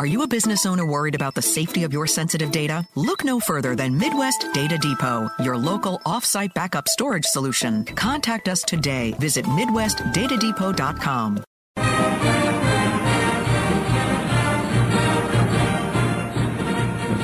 Are you a business owner worried about the safety of your sensitive data? Look no further than Midwest Data Depot, your local offsite backup storage solution. Contact us today. Visit MidwestDataDepot.com.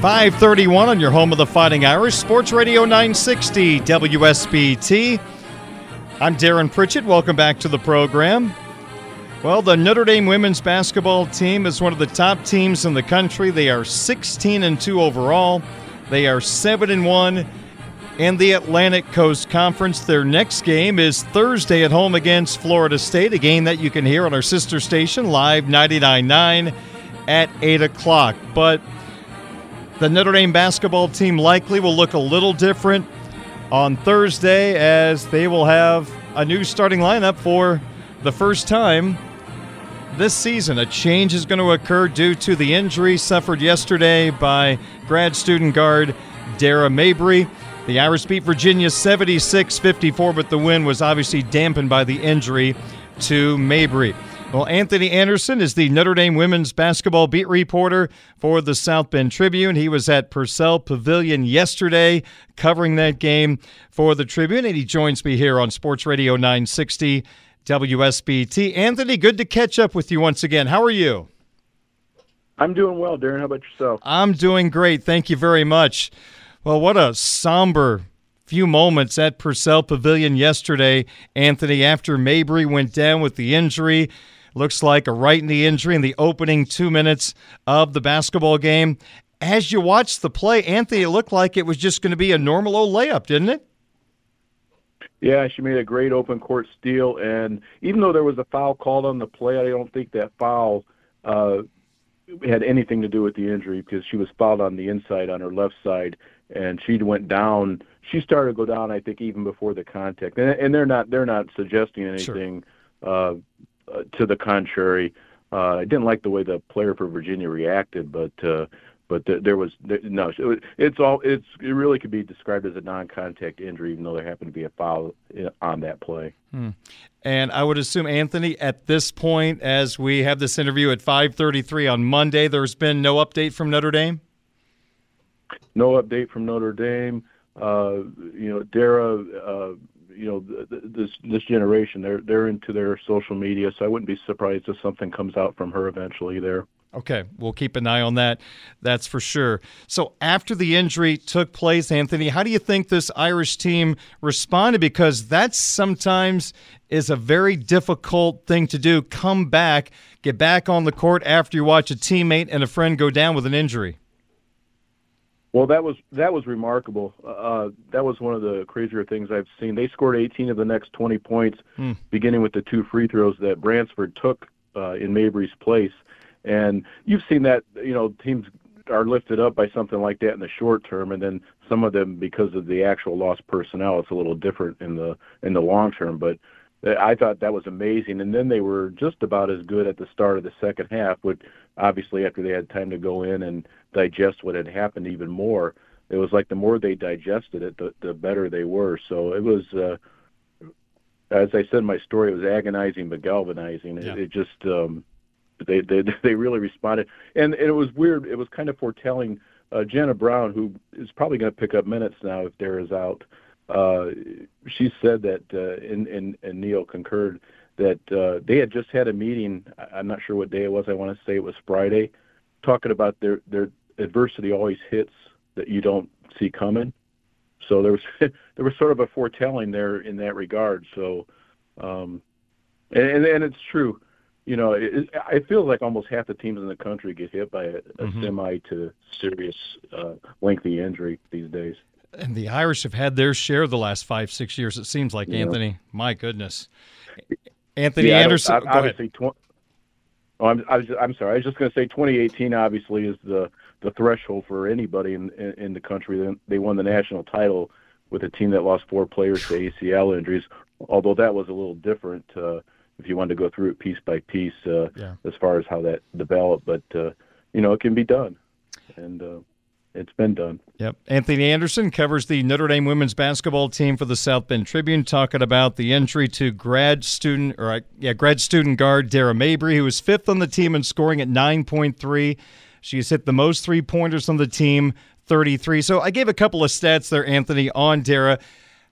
531 on your home of the Fighting Irish, Sports Radio 960 WSBT. I'm Darren Pritchett. Welcome back to the program. Well, the Notre Dame women's basketball team is one of the top teams in the country. They are 16 and 2 overall. They are 7 and 1 in the Atlantic Coast Conference. Their next game is Thursday at home against Florida State, a game that you can hear on our sister station, Live 99.9 at 8 o'clock. But the Notre Dame basketball team likely will look a little different on Thursday as they will have a new starting lineup for the first time this season. A change is going to occur due to the injury suffered yesterday by grad student guard Dara Mabrey. The Irish beat Virginia 76 54, but the win was obviously dampened by the injury to Mabrey. Well, Anthony Anderson is the Notre Dame women's basketball beat reporter for the South Bend Tribune. He was at Purcell Pavilion yesterday covering that game for the Tribune, and he joins me here on Sports Radio 960 WSBT. Anthony, good to catch up with you once again. How are you? I'm doing well, Darren. How about yourself? I'm doing great. Thank you very much. Well, what a somber few moments at Purcell Pavilion yesterday, Anthony, after Mabrey went down with the injury. Looks like a right knee injury in the opening two minutes of the basketball game. As you watched the play, Anthony, it looked like it was just going to be a normal old layup, didn't it? Yeah, she made a great open court steal, and even though there was a foul called on the play, I don't think that foul uh, had anything to do with the injury because she was fouled on the inside on her left side, and she went down. She started to go down, I think, even before the contact. And, and they're not they're not suggesting anything sure. uh, uh, to the contrary. Uh, I didn't like the way the player for Virginia reacted, but uh, but th- there was there, no. It's all it's it really could be described as a non-contact injury, even though there happened to be a foul on that play. Hmm. And I would assume Anthony, at this point, as we have this interview at 5:33 on Monday, there's been no update from Notre Dame. No update from Notre Dame. Uh, you know, Dara uh, you know this this generation they're they're into their social media so i wouldn't be surprised if something comes out from her eventually there okay we'll keep an eye on that that's for sure so after the injury took place anthony how do you think this irish team responded because that sometimes is a very difficult thing to do come back get back on the court after you watch a teammate and a friend go down with an injury well, that was that was remarkable. Uh, that was one of the crazier things I've seen. They scored 18 of the next 20 points, hmm. beginning with the two free throws that Bransford took uh, in Mabrey's place. And you've seen that, you know, teams are lifted up by something like that in the short term, and then some of them, because of the actual lost personnel, it's a little different in the in the long term. But I thought that was amazing. And then they were just about as good at the start of the second half, but obviously after they had time to go in and digest what had happened even more, it was like the more they digested it, the, the better they were. So it was, uh, as I said in my story, it was agonizing but galvanizing. It, yeah. it just, um, they, they they really responded, and, and it was weird. It was kind of foretelling. Uh, Jenna Brown, who is probably going to pick up minutes now if Dara's out, uh, she said that, uh, and, and, and Niele concurred, that uh, they had just had a meeting. I'm not sure what day it was. I want to say it was Friday, talking about their their adversity always hits that you don't see coming. So there was there was sort of a foretelling there in that regard. So, um, and and it's true. You know, it, it feels like almost half the teams in the country get hit by a, a mm-hmm. semi to serious, uh, lengthy injury these days and the Irish have had their share the last five, six years. It seems like yeah. Anthony. My goodness, Anthony yeah, Anderson. obviously, tw- oh, I'm, I was, I'm sorry. I was just going to say 2018 obviously is the the threshold for anybody in in, in the country. They won the national title with a team that lost four players to ACL injuries. Although that was a little different uh, if you wanted to go through it piece by piece uh, yeah. as far as how that developed. But uh, you know, it can be done, and uh, it's been done. Yep. Anthony Anderson covers the Notre Dame women's basketball team for the South Bend Tribune, talking about the entry to grad student or uh, yeah, grad student guard Dara Mabrey, who was fifth on the team in scoring at 9.3. She's hit the most three pointers on the team, 33. So I gave a couple of stats there, Anthony, on Dara.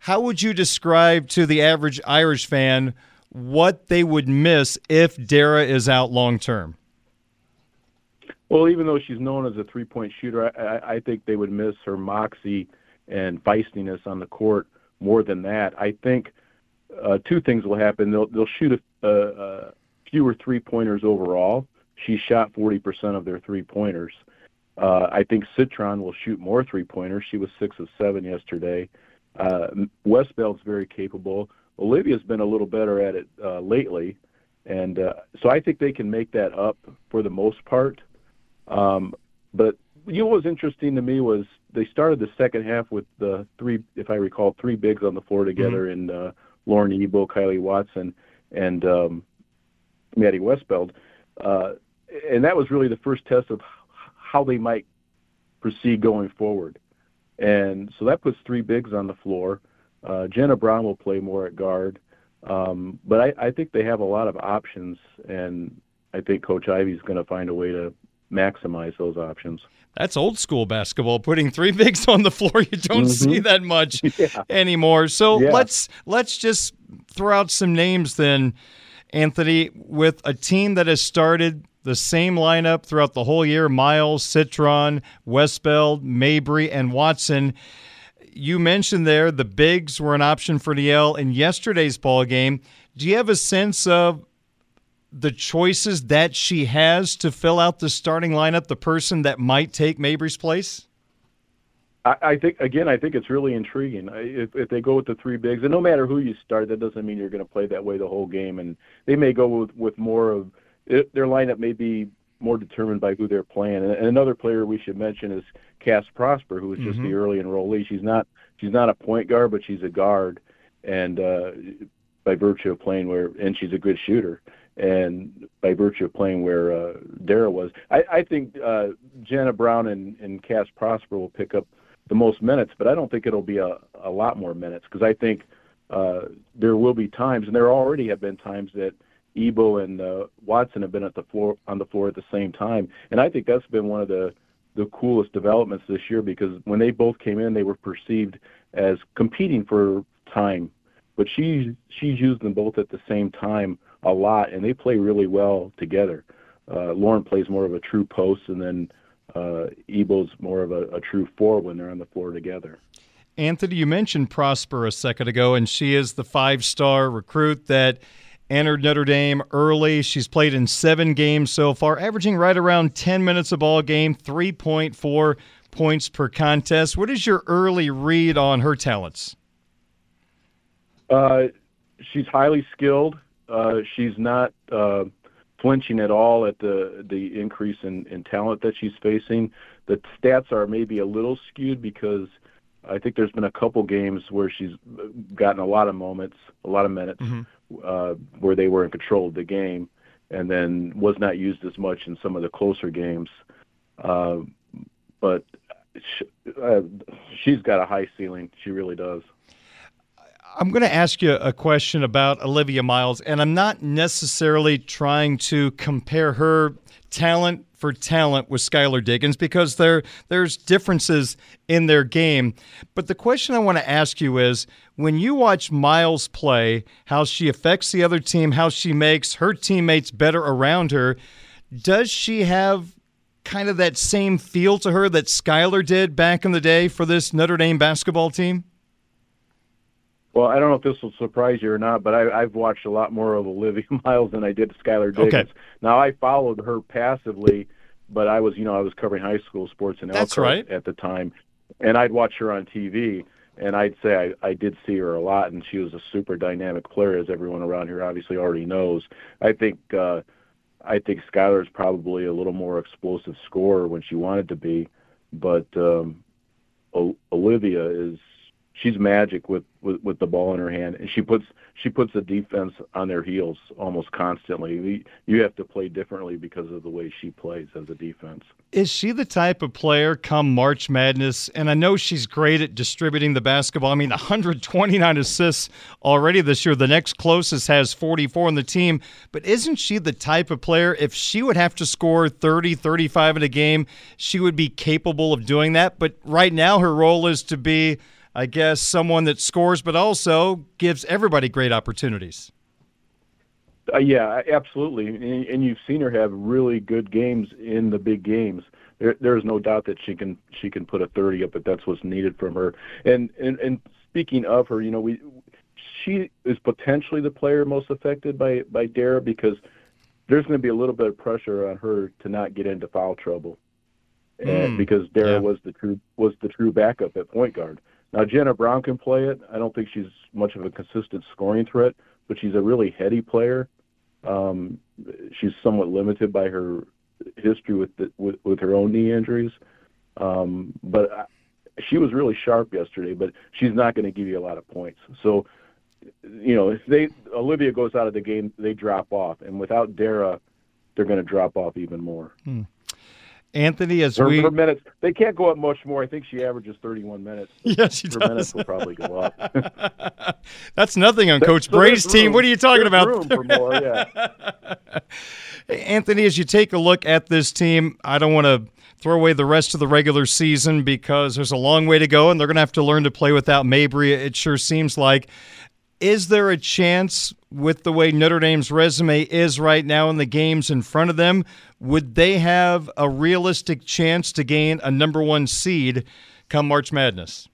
How would you describe to the average Irish fan what they would miss if Dara is out long term? Well, even though she's known as a three point shooter, I, I think they would miss her moxie and feistiness on the court more than that. I think uh, two things will happen. They'll they'll shoot a, a, fewer three pointers overall. She shot 40% of their three pointers. Uh, I think Citron will shoot more three pointers. She was six of seven yesterday. Uh, Westbeld's very capable. Olivia's been a little better at it uh, lately, and uh, so I think they can make that up for the most part. Um, but you know what was interesting to me was they started the second half with the three, if I recall, three bigs on the floor together mm-hmm. in uh, Lauren Ebo, Kylee Watson, and um, Maddy Westbeld. Uh, and that was really the first test of how they might proceed going forward. And so that puts three bigs on the floor. Uh, Jenna Brown will play more at guard. Um, but I, I think they have a lot of options, and I think Coach Ivey's going to find a way to maximize those options. That's old school basketball, putting three bigs on the floor. You don't mm-hmm. see that much yeah. anymore. So yeah. let's let's just throw out some names then, Anthony, with a team that has started the same lineup throughout the whole year: Miles, Citron, Westbeld, Mabrey, and Watson. You mentioned there the bigs were an option for DL in yesterday's ball game. Do you have a sense of the choices that she has to fill out the starting lineup, the person that might take Mabrey's place? I, I think again, I think it's really intriguing. If, if they go with the three bigs, and no matter who you start, that doesn't mean you're going to play that way the whole game. And they may go with with more of it, their lineup may be more determined by who they're playing. And, and another player we should mention is Cass Prosper, who is just mm-hmm. the early enrollee. She's not she's not a point guard, but she's a guard, and uh, by virtue of playing where, and she's a good shooter and by virtue of playing where uh, Dara was, I, I think uh, Jenna Brown and, and Cass Prosper will pick up the most minutes, but I don't think it'll be a, a lot more minutes because I think uh, there will be times, and there already have been times that Ebo and uh, Watson have been at the floor on the floor at the same time, and I think that's been one of the the coolest developments this year because when they both came in, they were perceived as competing for time, but she she's used them both at the same time a lot, and they play really well together. Uh, Lauren plays more of a true post, and then uh, Ebo's more of a, a true four when they're on the floor together. Anthony, you mentioned Prosper a second ago, and she is the five star recruit that entered Notre Dame early. She's played in seven games so far, averaging right around 10 minutes a ball game, 3.4 points per contest. What is your early read on her talents? Uh, she's highly skilled. Uh, she's not uh, flinching at all at the the increase in, in talent that she's facing. The stats are maybe a little skewed because I think there's been a couple games where she's gotten a lot of moments, a lot of minutes, mm-hmm. Uh, where they were in control of the game, and then was not used as much in some of the closer games. Uh, but she, uh, she's got a high ceiling. She really does. I'm going to ask you a question about Olivia Miles, and I'm not necessarily trying to compare her talent for talent with Skylar Diggins because there there's differences in their game. But the question I want to ask you is when you watch Miles play, how she affects the other team, how she makes her teammates better around her, does she have kind of that same feel to her that Skylar did back in the day for this Notre Dame basketball team? Well, I don't know if this will surprise you or not, but I, I've watched a lot more of Olivia Miles than I did Skylar Diggins. Okay. Now I followed her passively, but I was, you know, I was covering high school sports in Elkhart right. at the time, and I'd watch her on TV, and I'd say I, I did see her a lot, and she was a super dynamic player, as everyone around here obviously already knows. I think uh, I think Skylar is probably a little more explosive scorer when she wanted to be, but um, o- Olivia is she's magic with, with with the ball in her hand, and she puts she puts the defense on their heels almost constantly. You have to play differently because of the way she plays as a defense. Is she the type of player come March Madness? And I know she's great at distributing the basketball. I mean, 129 assists already this year. The next closest has 44 on the team. But isn't she the type of player, if she would have to score 30, 35 in a game, she would be capable of doing that? But right now, her role is to be I guess, someone that scores but also gives everybody great opportunities. Uh, yeah, absolutely. And, and, you've seen her have really good games in the big games. There, there's no doubt that she can she can put a 30 up, but that's what's needed from her. And and and speaking of her, you know, we she is potentially the player most affected by by Dara because there's going to be a little bit of pressure on her to not get into foul trouble, mm, and because Dara yeah. was the true was the true backup at point guard. Now Jenna Brown can play it. I don't think she's much of a consistent scoring threat, but she's a really heady player. Um, she's somewhat limited by her history with the, with, with her own knee injuries. Um, but I, she was really sharp yesterday, but she's not going to give you a lot of points. So, you know, if they Olivia goes out of the game, they drop off, and without Dara, they're going to drop off even more. Hmm. Anthony, as her, we her minutes, they can't go up much more. I think she averages 31 minutes. Yes, she her does. minutes will probably go up. That's nothing on Coach so Brady's team. What are you talking about? Room for more, yeah. Anthony, as you take a look at this team, I don't want to throw away the rest of the regular season because there's a long way to go, and they're going to have to learn to play without Mabrey. It sure seems like. Is there a chance with the way Notre Dame's resume is right now in the games in front of them? Would they have a realistic chance to gain a number one seed come March Madness?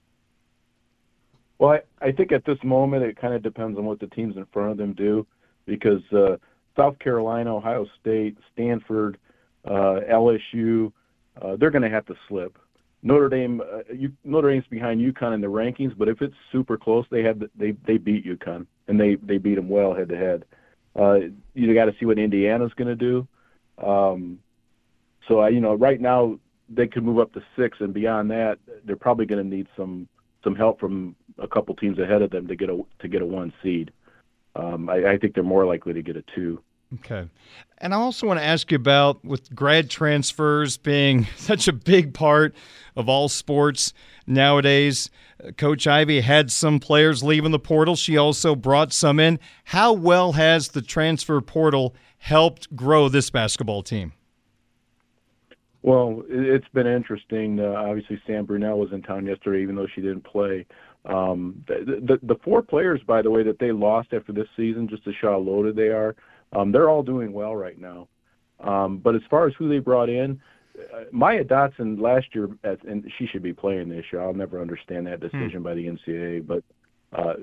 Well, I, I think at this moment it kind of depends on what the teams in front of them do because uh, South Carolina, Ohio State, Stanford, uh, LSU, uh, they're going to have to slip. Notre Dame, uh, you, Notre Dame's behind UConn in the rankings, but if it's super close, they have they they beat UConn and they they beat them well head to head. Uh, you got to see what Indiana's going to do. Um, so I, you know, right now they could move up to six, and beyond that, they're probably going to need some some help from a couple teams ahead of them to get a to get a one seed. Um, I, I think they're more likely to get a two. Okay. And I also want to ask you about with grad transfers being such a big part of all sports nowadays. Coach Ivey had some players leaving the portal. She also brought some in. How well has the transfer portal helped grow this basketball team? Well, it's been interesting. Uh, obviously, Sam Brunelle was in town yesterday, even though she didn't play. Um, the, the, the four players, by the way, that they lost after this season, just to show how loaded they are, um, they're all doing well right now. Um, but as far as who they brought in, uh, Maya Dodson last year, at, and she should be playing this year. I'll never understand that hmm. decision hmm. by the NCAA, but uh,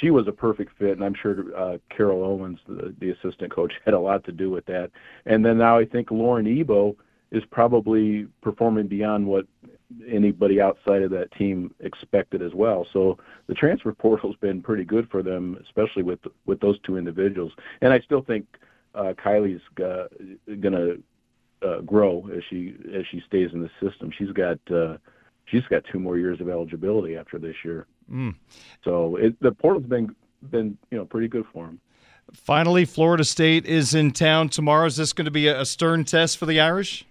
she was a perfect fit, and I'm sure uh, Carol Owens, the, the assistant coach, had a lot to do with that. And then now I think Lauren Ebo is probably performing beyond what anybody outside of that team expected as well. So the transfer portal's been pretty good for them, especially with with those two individuals. And I still think uh, Kylie's going to uh, grow as she as she stays in the system. She's got uh, she's got two more years of eligibility after this year. Mm. So it, the portal's been been you know pretty good for them. Finally, Florida State is in town tomorrow. Is this going to be a stern test for the Irish?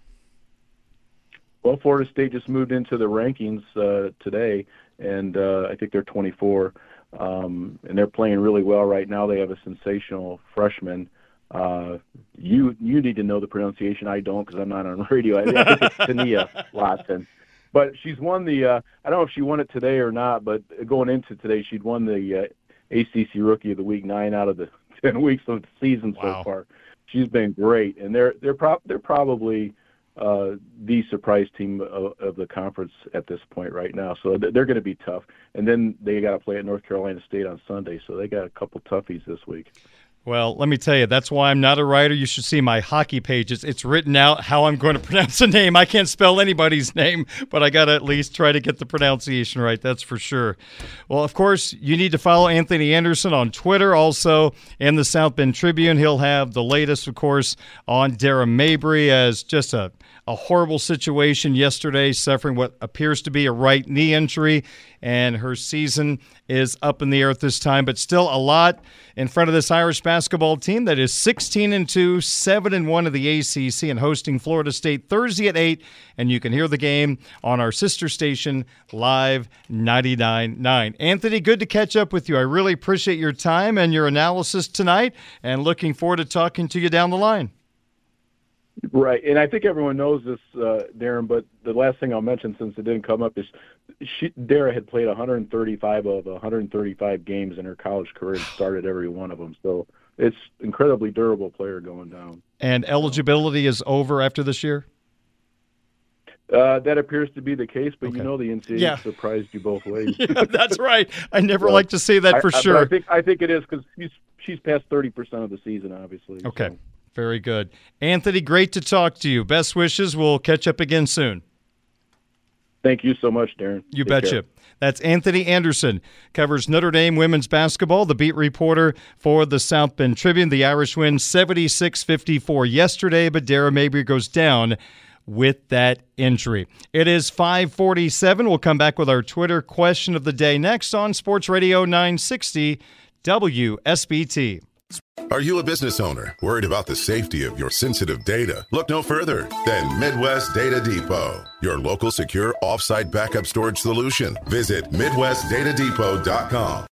Well, Florida State just moved into the rankings uh, today, and uh, I think they're 24, um, and they're playing really well right now. They have a sensational freshman. Uh, you you need to know the pronunciation. I don't because I'm not on radio. I think it's Tania Watson, but she's won the. Uh, I don't know if she won it today or not, but going into today, she'd won the uh, ACC Rookie of the Week nine out of the ten weeks of the season wow. so far. She's been great, and they're they're pro- they're probably Uh, the surprise team of, of, the conference at this point right now. So they're going to be tough. And then they got to play at North Carolina State on Sunday. So they got a couple toughies this week. Well, let me tell you, that's why I'm not a writer. You should see my hockey pages. It's written out how I'm going to pronounce a name. I can't spell anybody's name, but I got to at least try to get the pronunciation right. That's for sure. Well, of course, you need to follow Anthony Anderson on Twitter, also in the South Bend Tribune. He'll have the latest, of course, on Dara Mabrey as just a a horrible situation yesterday, suffering what appears to be a right knee injury, and her season is up in the air at this time. But still, a lot in front of this Irish basketball team that is 16 and 2, 7 and 1 of the ACC, and hosting Florida State Thursday at 8. And you can hear the game on our sister station, Live 99.9. Anthony, good to catch up with you. I really appreciate your time and your analysis tonight, and looking forward to talking to you down the line. Right, and I think everyone knows this, uh, Darren. But the last thing I'll mention, since it didn't come up, is she, Dara had played 135 of 135 games in her college career and started every one of them. So it's incredibly durable player going down. And eligibility is over after this year. Uh, that appears to be the case, but okay. you know the NCAA yeah. surprised you both ways. yeah, that's right. I never so, like to say that for I, sure. I think I think it is because she's she's past thirty percent of the season, obviously. Okay. So. Very good. Anthony, great to talk to you. Best wishes. We'll catch up again soon. Thank you so much, Darren. You Take betcha. Care. That's Anthony Anderson, covers Notre Dame women's basketball, the beat reporter for the South Bend Tribune. The Irish win 76 54 yesterday, but Dara Mabrey goes down with that injury. It is 547. We'll come back with our Twitter question of the day next on Sports Radio 960 WSBT. Are you a business owner worried about the safety of your sensitive data? Look no further than Midwest Data Depot, your local secure offsite backup storage solution. Visit MidwestDataDepot.com.